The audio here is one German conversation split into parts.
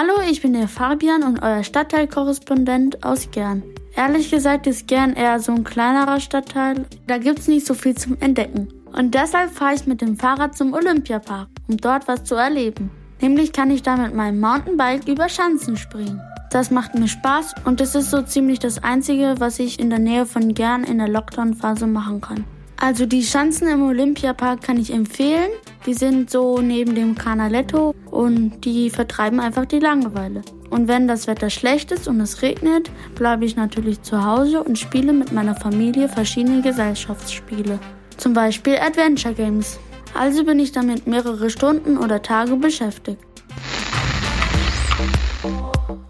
Hallo, ich bin der Fabian und euer Stadtteilkorrespondent aus Gern. Ehrlich gesagt ist Gern eher so ein kleinerer Stadtteil. Da gibt's nicht so viel zum Entdecken. Und deshalb fahre ich mit dem Fahrrad zum Olympiapark, um dort was zu erleben. Nämlich kann ich da mit meinem Mountainbike über Schanzen springen. Das macht mir Spaß und es ist so ziemlich das Einzige, was ich in der Nähe von Gern in der Lockdown-Phase machen kann. Also die Schanzen im Olympiapark kann ich empfehlen. Die sind so neben dem Canaletto und die vertreiben einfach die Langeweile. Und wenn das Wetter schlecht ist und es regnet, bleibe ich natürlich zu Hause und spiele mit meiner Familie verschiedene Gesellschaftsspiele. Zum Beispiel Adventure Games. Also bin ich damit mehrere Stunden oder Tage beschäftigt.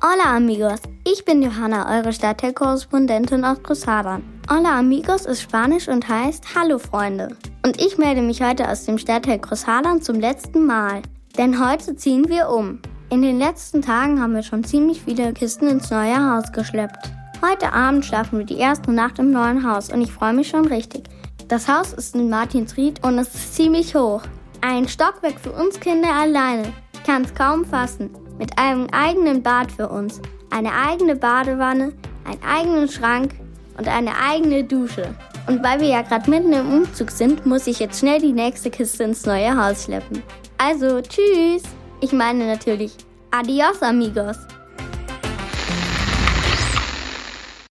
Hola amigos, ich bin Johanna, eure Stadtteilkorrespondentin aus Großhadern. Hola amigos ist Spanisch und heißt Hallo Freunde. Und ich melde mich heute aus dem Stadtteil Großhadern zum letzten Mal. Denn heute ziehen wir um. In den letzten Tagen haben wir schon ziemlich viele Kisten ins neue Haus geschleppt. Heute Abend schlafen wir die erste Nacht im neuen Haus und ich freue mich schon richtig. Das Haus ist in Martinsried und es ist ziemlich hoch. Ein Stockwerk für uns Kinder alleine. Ich kann es kaum fassen. Mit einem eigenen Bad für uns, eine eigene Badewanne, einen eigenen Schrank und eine eigene Dusche. Und weil wir ja gerade mitten im Umzug sind, muss ich jetzt schnell die nächste Kiste ins neue Haus schleppen. Also, tschüss! Ich meine natürlich, adios amigos!